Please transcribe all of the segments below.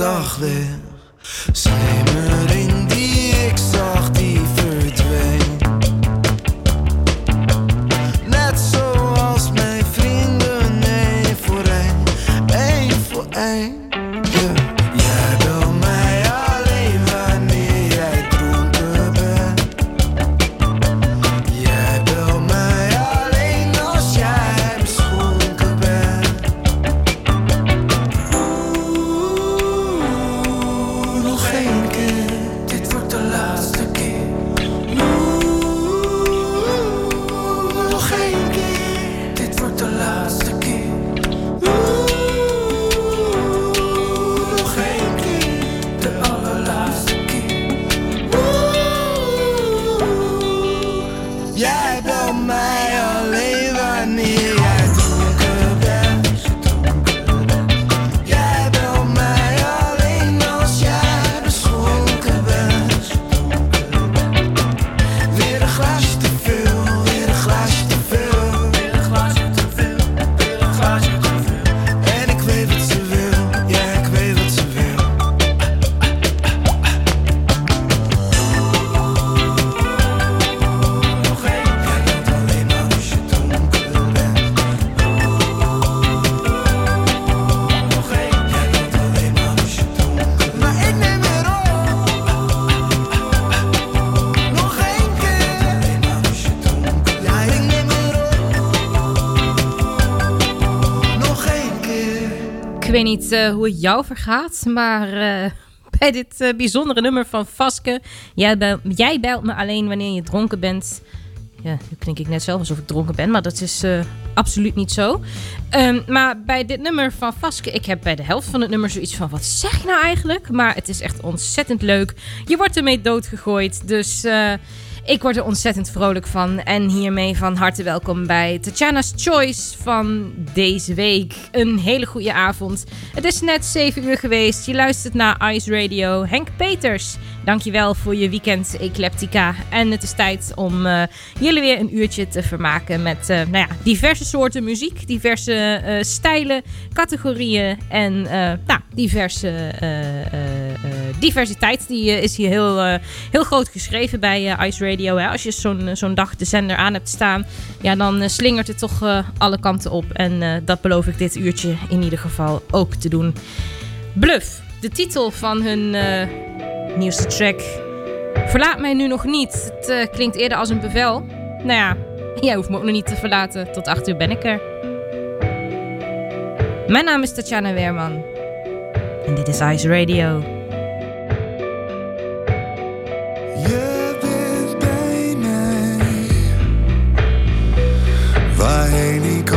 In het daglicht. Schemering die ik zag, hoe het jou vergaat, maar eh, bij dit eh, bijzondere nummer van Vaske... Jij, jij belt me alleen wanneer je dronken bent. Ja, nu klink ik net zelf alsof ik dronken ben, maar dat is eh, absoluut niet zo. Ehm, maar bij dit nummer van Vaske, ik heb bij de helft van het nummer zoiets van... Wat zeg je nou eigenlijk? Maar het is echt ontzettend leuk. Je wordt ermee doodgegooid, dus... ik word er ontzettend vrolijk van. En hiermee van harte welkom bij Tatjana's Choice van deze week. Een hele goede avond. Het is net 7 uur geweest. Je luistert naar Ice Radio. Henk Peters, dankjewel voor je weekend Ecleptica. En het is tijd om eh, jullie weer een uurtje te vermaken met eh, nou ja, diverse soorten muziek. Diverse eh, stijlen, categorieën en nou, diverse diversiteit. Die is hier heel, heel groot geschreven bij Ice Radio. Hè. Als je zo'n zo'n dag de zender aan hebt staan, ja, dan slingert het toch alle kanten op. En dat beloof ik dit uurtje in ieder geval ook te doen. Bluff, de titel van hun nieuwste track. Verlaat mij nu nog niet. Het eh, klinkt eerder als een bevel. Nou ja, jij hoeft me ook nog niet te verlaten. Tot 8 uur ben ik er. Mijn naam is Tatjana Weerman. En dit is Ice Radio. Je bent bij mij, waarheen ik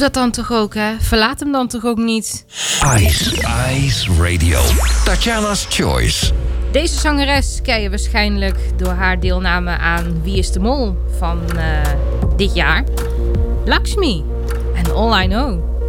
dat dan toch ook, hè? Verlaat hem dan toch ook niet. Ice, Ice Radio. Tatjana's Choice. Deze zangeres ken je waarschijnlijk door haar deelname aan Wie is de Mol van eh, dit jaar. Lakshmi en All I Know.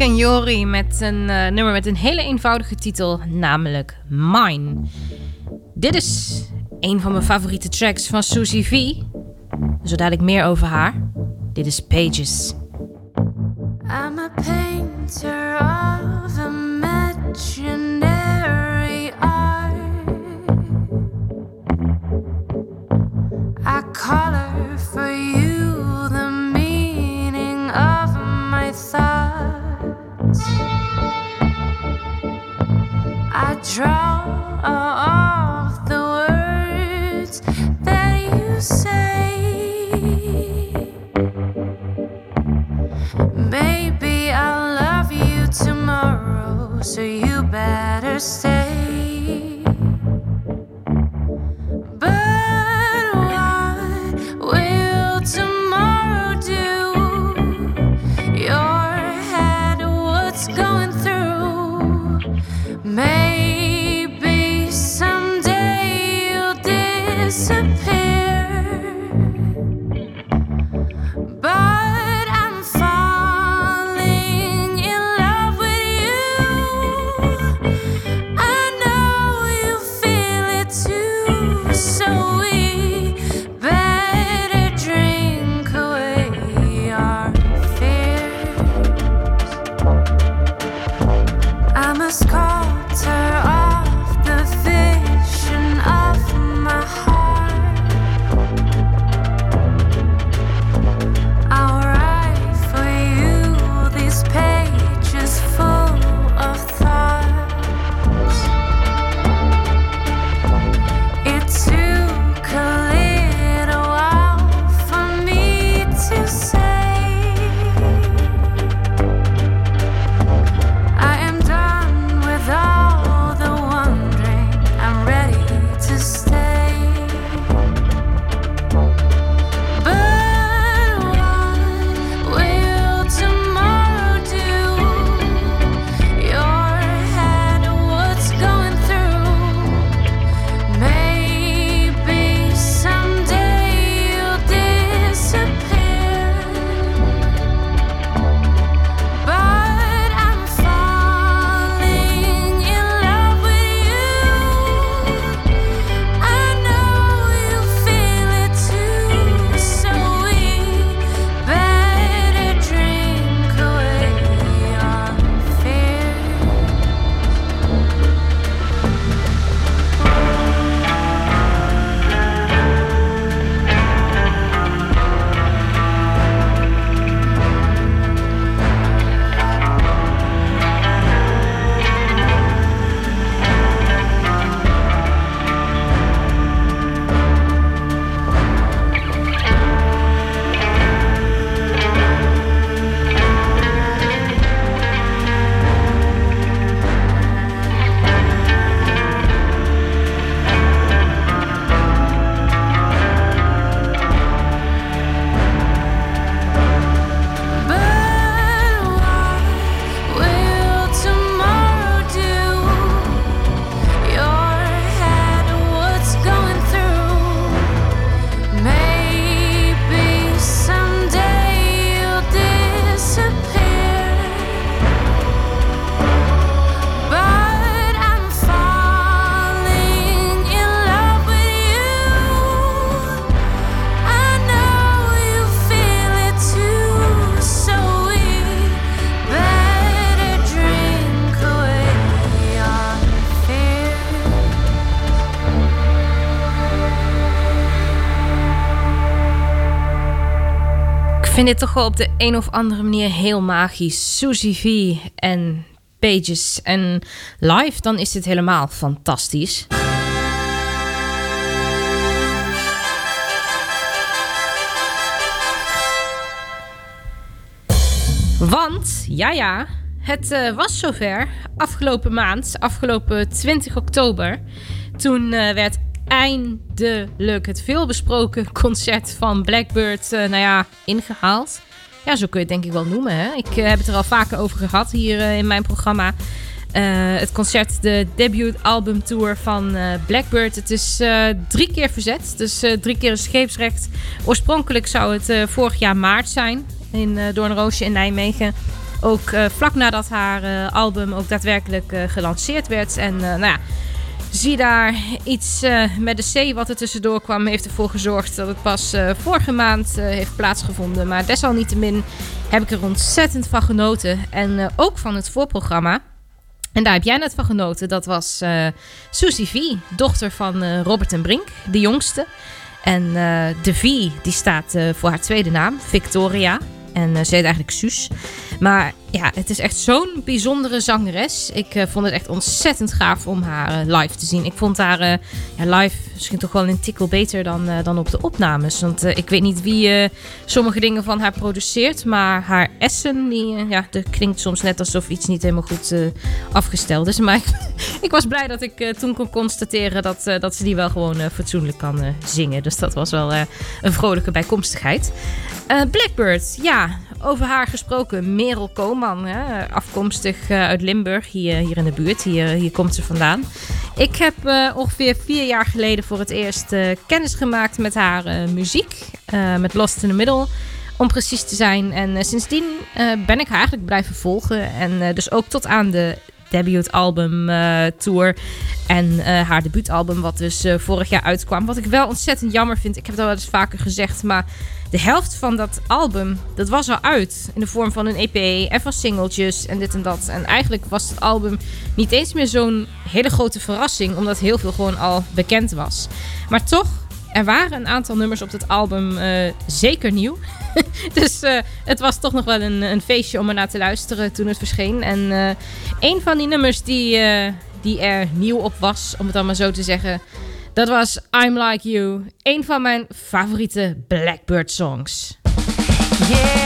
En Jori met een eh, nummer met een hele eenvoudige titel, namelijk Mine. Dit is een van mijn favoriete tracks van Susie V. Zo dadelijk meer over haar. Dit is Pages. I'm a painter of imaginary Maybe I'll love you tomorrow, so you better stay. Vind dit toch wel op de een of andere manier heel magisch. Susie V en Pages. En live, dan is dit helemaal fantastisch. Want, ja ja, het eh, was zover. Afgelopen maand, afgelopen 20 oktober. Toen eh, werd eindelijk het veelbesproken concert van Blackbird, eh, nou ja, ingehaald. Ja, zo kun je het denk ik wel noemen. Hè? Ik eh, heb het er al vaker over gehad hier eh, in mijn programma. Het concert, de debuutalbumtour van eh, Blackbird. Het is drie keer verzet, dus drie keer een scheepsrecht. Oorspronkelijk zou het vorig jaar maart zijn in Doornroosje in Nijmegen. Ook vlak nadat haar album ook daadwerkelijk gelanceerd werd. En nou ja, zie daar iets met de C wat er tussendoor kwam, heeft ervoor gezorgd dat het pas vorige maand heeft plaatsgevonden. Maar desalniettemin heb ik er ontzettend van genoten. En ook van het voorprogramma. En daar heb jij net van genoten. Dat was Susie V, dochter van Robert en Brink, de jongste. En de V die staat voor haar tweede naam, Victoria. En ze heet eigenlijk Suus. Maar ja, het is echt zo'n bijzondere zangeres. Ik uh, vond het echt ontzettend gaaf om haar uh, live te zien. Ik vond haar uh, ja, live misschien toch wel een tikkel beter dan, dan op de opnames. Want ik weet niet wie sommige dingen van haar produceert. Maar haar essen, die, ja, dat klinkt soms net alsof iets niet helemaal goed afgesteld is. Maar ik, ik was blij dat ik toen kon constateren dat, dat ze die wel gewoon fatsoenlijk kan zingen. Dus dat was wel een vrolijke bijkomstigheid. Blackbird, ja, over haar gesproken. Merel Koman, hè, afkomstig uh, uit Limburg, hier, hier in de buurt. Hier, hier komt ze vandaan. Ik heb uh, ongeveer vier jaar geleden voor het eerst kennis gemaakt met haar muziek. met Lost in the Middle, om precies te zijn. En sindsdien ben ik haar eigenlijk blijven volgen. En dus ook tot aan de debuutalbum uh, tour. En uh, haar debuutalbum, wat dus vorig jaar uitkwam. Wat ik wel ontzettend jammer vind. Ik heb het al wel eens vaker gezegd. Maar de helft van dat album, dat was al uit. In de vorm van een EP en van singeltjes en dit en dat. En eigenlijk was het album niet eens meer zo'n hele grote verrassing. Omdat heel veel gewoon al bekend was. Maar toch, er waren een aantal nummers op het album uh, zeker nieuw. dus uh, het was toch nog wel een, een, feestje om er naar te luisteren toen het verscheen. En uh, een van die nummers die, die er nieuw op was, om het dan maar zo te zeggen... Dat was I'm Like You, een van mijn favoriete Blackbird songs. Yeah.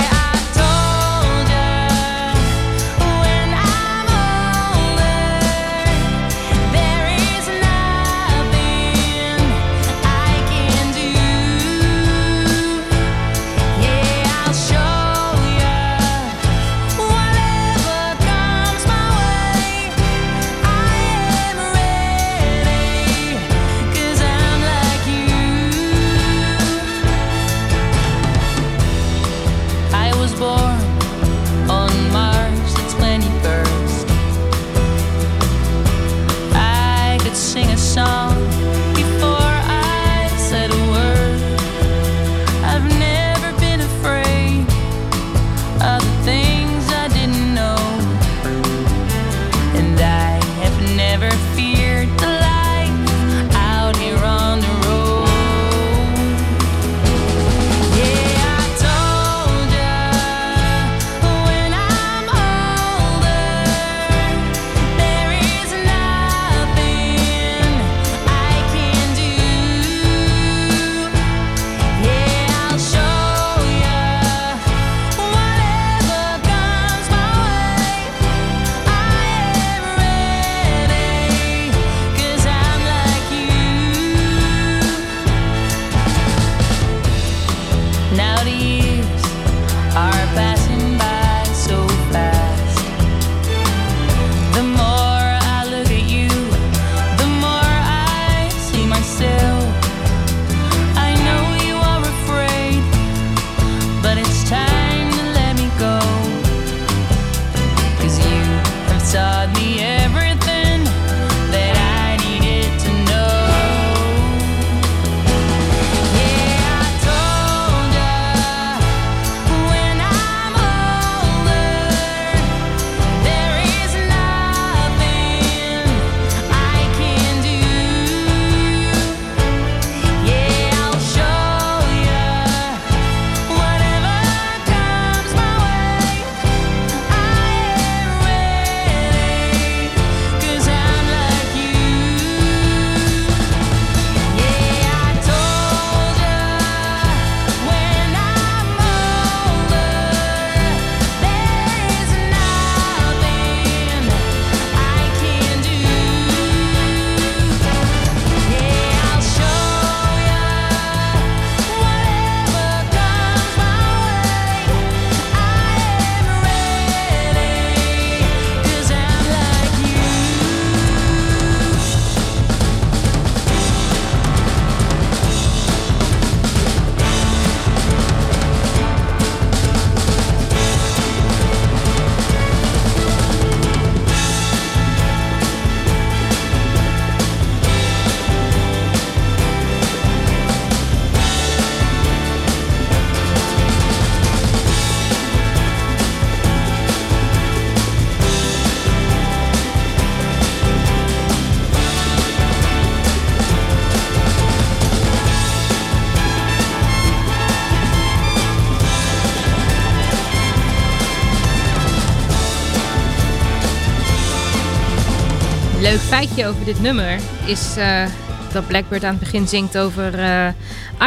Leuk feitje over dit nummer is eh, dat Blackbird aan het begin zingt over eh,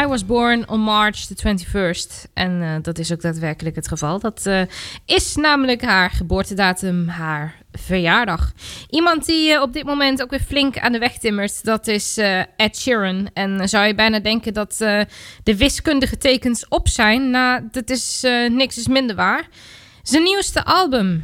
I was born on March the 21st. En eh, dat is ook daadwerkelijk het geval. Dat is namelijk haar geboortedatum, haar verjaardag. Iemand die op dit moment ook weer flink aan de weg timmert, dat is Ed Sheeran. En zou je bijna denken dat de wiskundige tekens op zijn. Nou, dat is niks is minder waar. Zijn nieuwste album,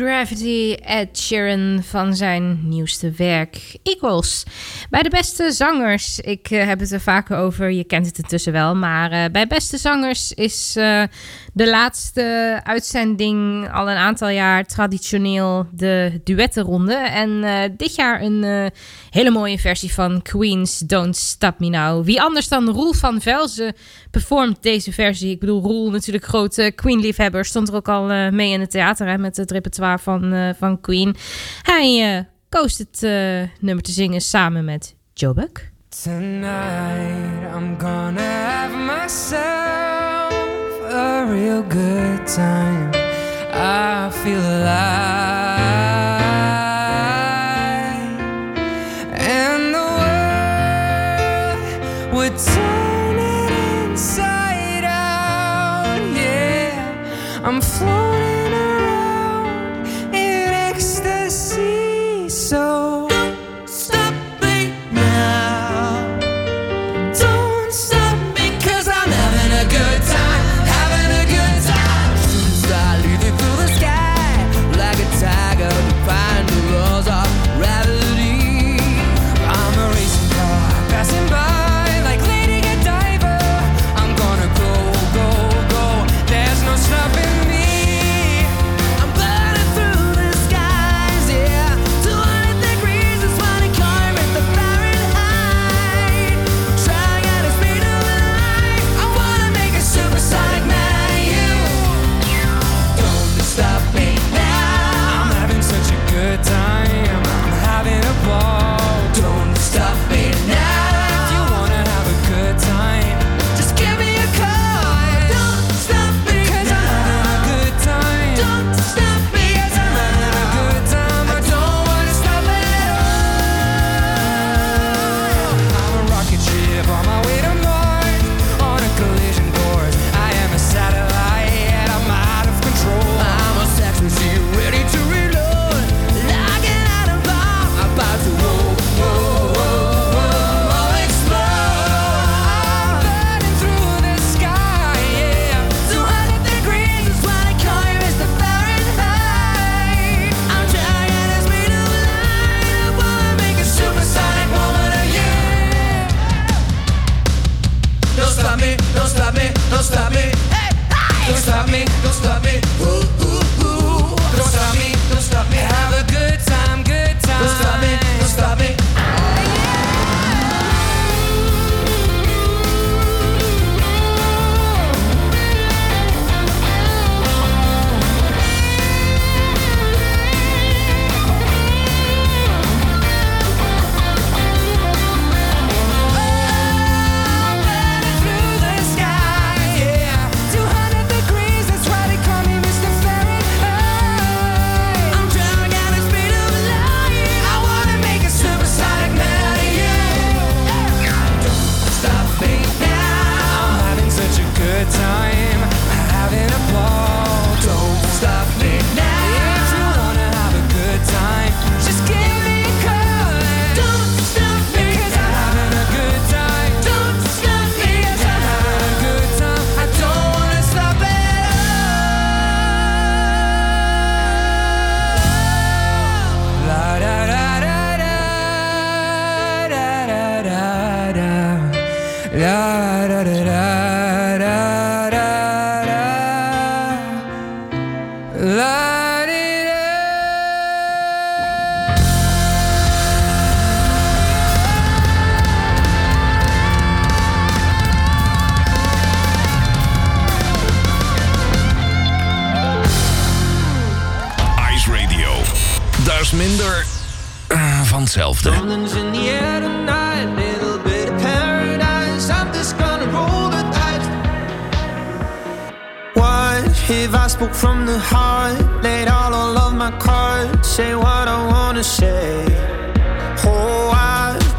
Gravity, Ed Sheeran van zijn nieuwste werk Equals. Bij de beste zangers, ik eh, heb het er vaker over, je kent het intussen wel, maar eh, bij beste zangers is eh, de laatste uitzending al een aantal jaar traditioneel de duettenronde. En eh, dit jaar een eh, hele mooie versie van Queen's Don't Stop Me Now. Wie anders dan Roel van Velzen performt deze versie. Ik bedoel, Roel natuurlijk grote Queen-liefhebber. Stond er ook al eh, mee in het theater hè, met het repertoire van, van Queen. Hij koos het nummer te zingen samen met Joe Buck. Tonight I'm gonna have myself a real good time. I feel alive, and the world would turn it inside out. Yeah, I'm floating.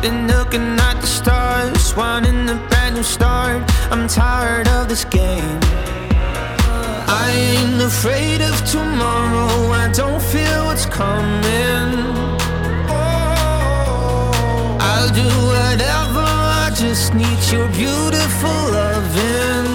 Been looking at the stars, wanting a brand new start. I'm tired of this game. I ain't afraid of tomorrow, I don't feel what's coming. I'll do whatever, I just need your beautiful loving.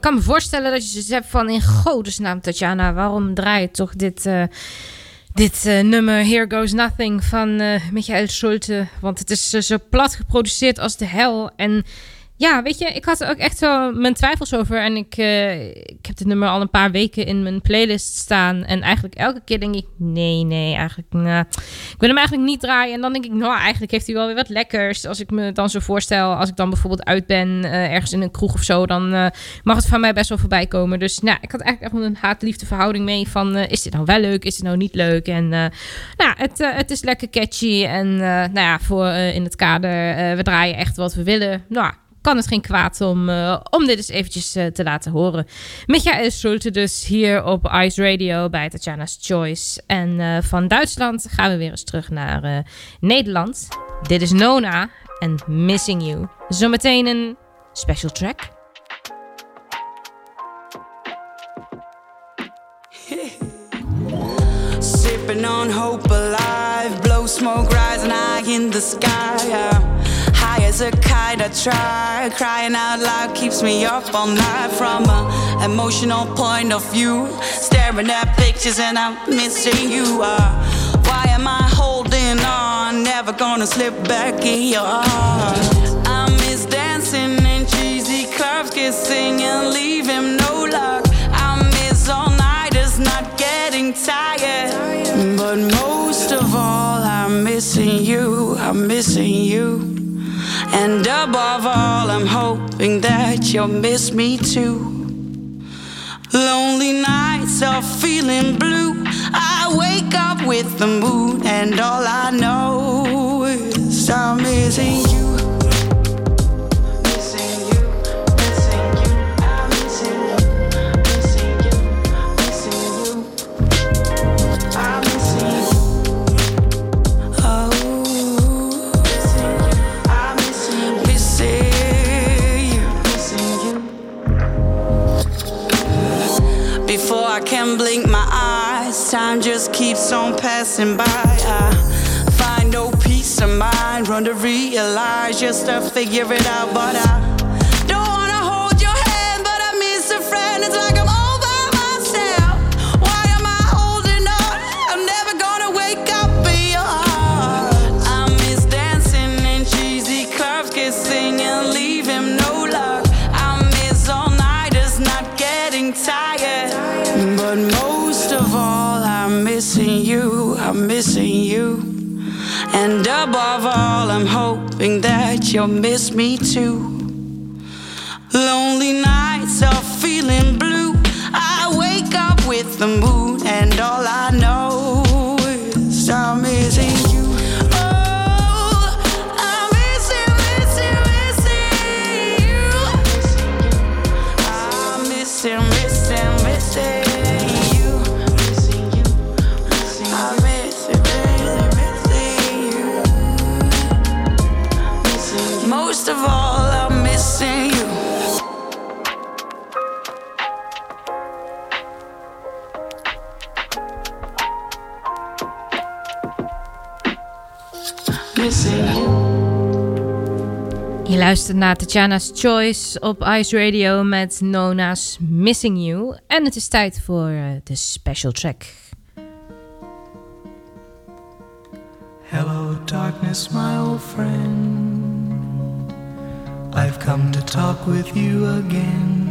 Ik kan, me voorstellen dat je zoiets hebt van... in godesnaam, Tatjana, waarom draai je toch dit, eh, dit eh, nummer... Here Goes Nothing van eh Michael Schulte? Want het is zo plat geproduceerd als de hel. En ja, weet je, ik had er ook echt wel mijn twijfels over. En ik, eh, ik heb dit nummer al een paar weken in mijn playlist staan. En eigenlijk elke keer denk ik... nee, nee, eigenlijk... nou, ik wil hem eigenlijk niet draaien. En dan denk ik, nou, eigenlijk heeft hij wel weer wat lekkers. Als ik me dan zo voorstel, als ik dan bijvoorbeeld uit ben, eh, ergens in een kroeg of zo, dan eh, mag het van mij best wel voorbij komen. Dus nou, ik had eigenlijk echt een haat-liefde verhouding mee van, is dit nou wel leuk, is dit nou niet leuk? En nou, het, het is lekker catchy en nou ja, voor in het kader, we draaien echt wat we willen. Nou, kan het geen kwaad om, eh, om dit eens eventjes eh, te laten horen. Michael Schulte dus hier op Ice Radio bij Tatjana's Choice. En eh, van Duitsland gaan we weer eens terug naar Nederland. Dit is Nona en Missing You. Zometeen een special track. On hope alive, blow smoke rising high in the sky. As a kind I try. Crying out loud keeps me up all night from an emotional point of view. Staring at pictures and I'm missing you. Uh, why am I holding on? Never gonna slip back in your arms. I miss dancing in cheesy clubs, kissing and leaving no luck. I miss all nighters, not getting tired. But most of all, I'm missing you. I'm missing you. And above all, I'm hoping that you'll miss me too. Lonely nights are feeling blue. I wake up with the moon, and all I know is I'm missing you. Time just keeps on passing by. I find no peace of mind, run to realize just to figure it out. But I you'll miss me too. Lonely nights are feeling blue. I wake up with the moon, and all I luistert naar Tatjana's Choice op Ice Radio met Nona's Missing You. En het is tijd voor eh, de special track. Hello, darkness, my old friend. I've come to talk with you again.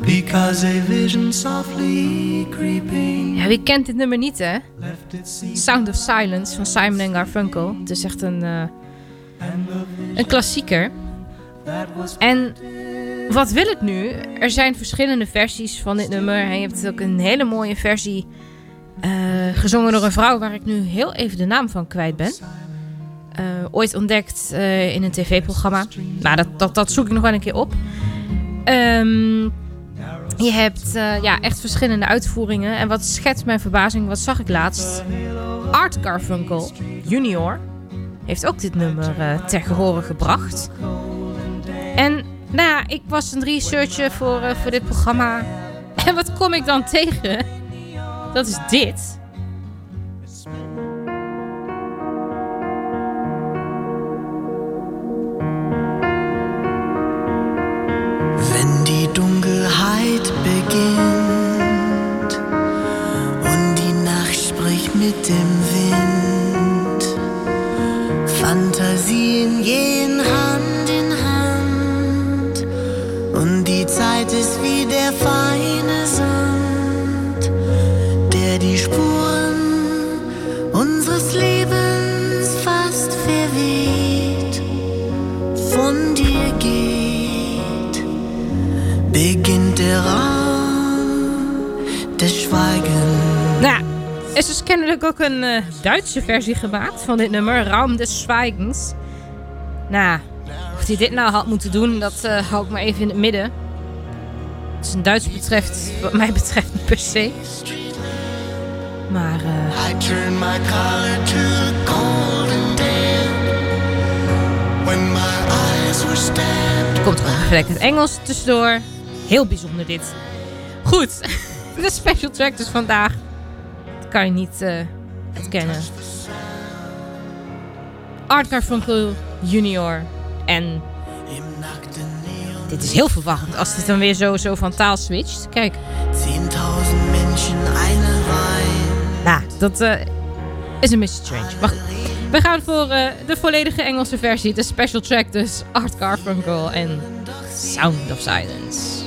Because a vision softly creeping Ja, wie kent dit nummer niet, hè? Sound of Silence van Simon Garfunkel. Het is echt een, eh, een klassieker. En wat wil het nu? Er zijn verschillende versies van dit nummer. En je hebt ook een hele mooie versie eh, gezongen door een vrouw waar ik nu heel even de naam van kwijt ben. Eh, ooit ontdekt eh, in een tv-programma. Maar dat, dat, dat zoek ik nog wel een keer op. Ehm, je hebt ja, echt verschillende uitvoeringen. En wat schetst mijn verbazing, wat zag ik laatst? Art Garfunkel Junior heeft ook dit nummer eh, ter gehore gebracht. En nou ja, ik was een researcher voor, eh, voor dit programma. En wat kom ik dan tegen? Dat is dit. Wenn die Dunkelheit beginnt und die Nacht spricht mit dem Wind, gehen Hand in Hand und die Zeit ist wie der feine Sand, der die Spuren unseres Lebens fast verweht, von dir geht beginnt der Raum des Schweigens. Nou, er is dus kennelijk ook een eh, Duitse versie gemaakt van dit nummer, Raum des Schweigens. Nou, of hij dit nou had moeten doen, dat eh, hou ik maar even in het midden. Het is een Duits betreft, wat mij betreft niet per se. Maar eh, I turn my collar to the golden dead when my eyes were stabbed. er komt ook lekker het Engels tussendoor. Heel bijzonder dit. Goed, de special track dus vandaag. Dat kan je niet eh ontkennen. Art Garfunkel Junior. En dit is heel verwarrend als dit dan weer zo, zo van taal switcht. Kijk, zehntausend Menschen eine Reihe. nou, dat eh, is een beetje strange. Goed, we gaan voor eh, de volledige Engelse versie. De special track dus. Art Garfunkel en Sound of Silence.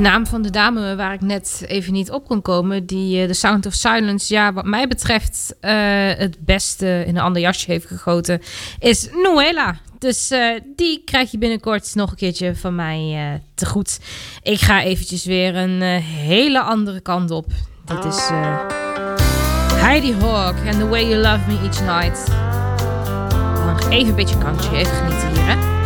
De naam van de dame waar ik net even niet op kon komen, die eh, The Sound of Silence, ja, wat mij betreft, eh, het beste in een ander jasje heeft gegoten, is Noella. Dus eh, die krijg je binnenkort nog een keertje van mij eh, te goed. Ik ga eventjes weer een eh, hele andere kant op. Dit is eh, Heidi Hawk and The Way You Love Me Each Night. Nog even een beetje kantje, even genieten hier, hè.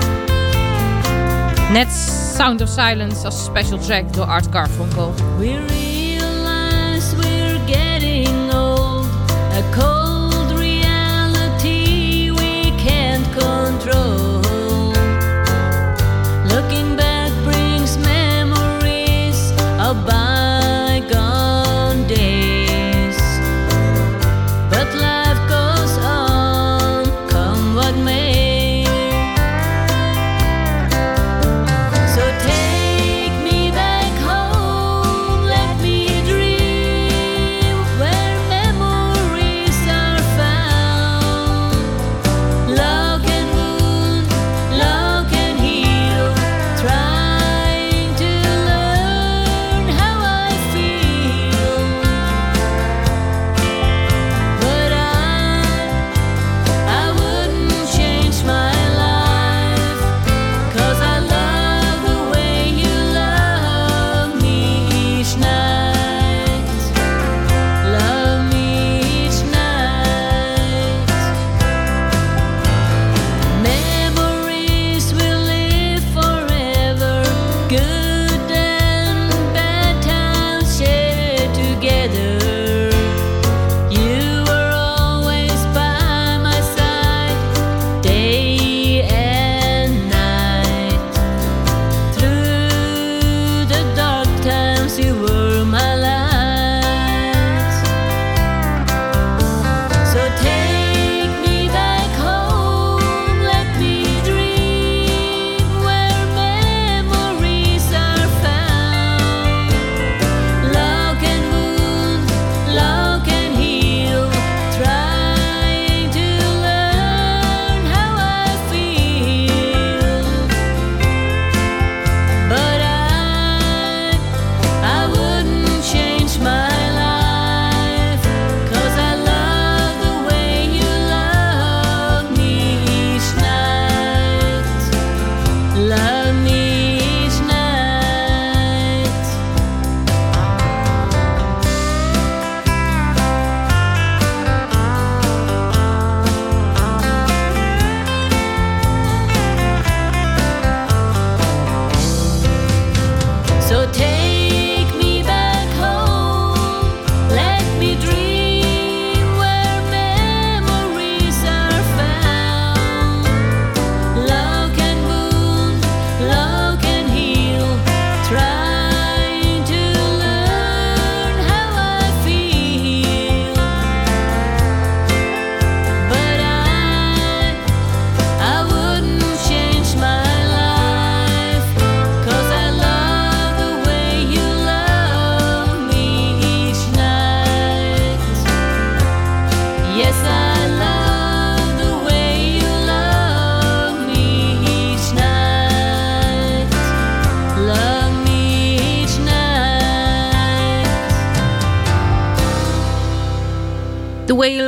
Net Sound of Silence als special track door Art Garfunkel. We realize we're getting old.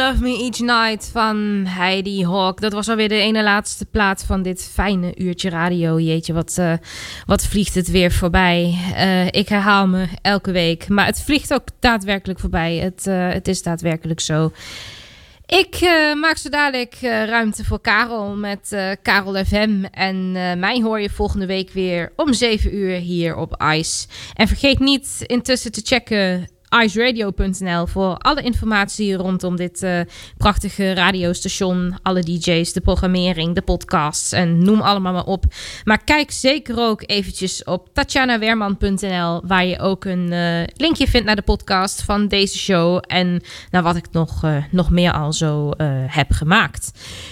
Love Me Each Night van Heidi Hawk. Dat was alweer de ene laatste plaat van dit fijne uurtje radio. Jeetje, wat, uh, wat vliegt het weer voorbij. Uh, ik herhaal me elke week. Maar het vliegt ook daadwerkelijk voorbij. Het, uh, het is daadwerkelijk zo. Ik maak zo dadelijk ruimte voor Karel met Karel FM. En mij hoor je volgende week weer om 7 uur hier op ICE. En vergeet niet intussen te checken iceradio.nl voor alle informatie rondom dit uh, prachtige radiostation. Alle DJ's, de programmering, de podcasts en noem allemaal maar op. Maar kijk zeker ook eventjes op tatjanawerman.nl waar je ook een uh, linkje vindt naar de podcast van deze show. En naar wat ik nog, uh, nog meer al zo heb gemaakt.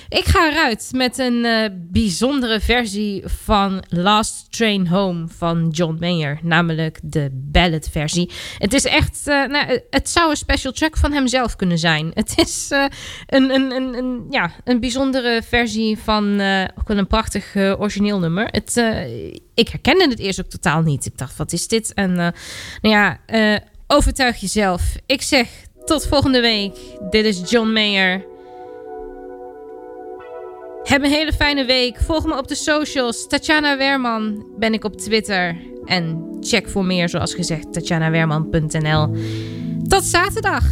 Ik ga eruit met een bijzondere versie van Last Train Home van John Mayer. Namelijk de ballad versie. Het is echt uh, nou, het zou een special track van hemzelf kunnen zijn. Het is uh, een, een, een, een, ja, een bijzondere versie van ook een prachtig origineel nummer. Het, ik herkende het eerst ook totaal niet. Ik dacht, wat is dit? En nou ja, overtuig jezelf. Ik zeg tot volgende week. Dit is John Mayer. Heb een hele fijne week. Volg me op de socials. Tatjana Werman ben ik op Twitter. En check voor meer, zoals gezegd, tatjanawerman.nl. Tot zaterdag!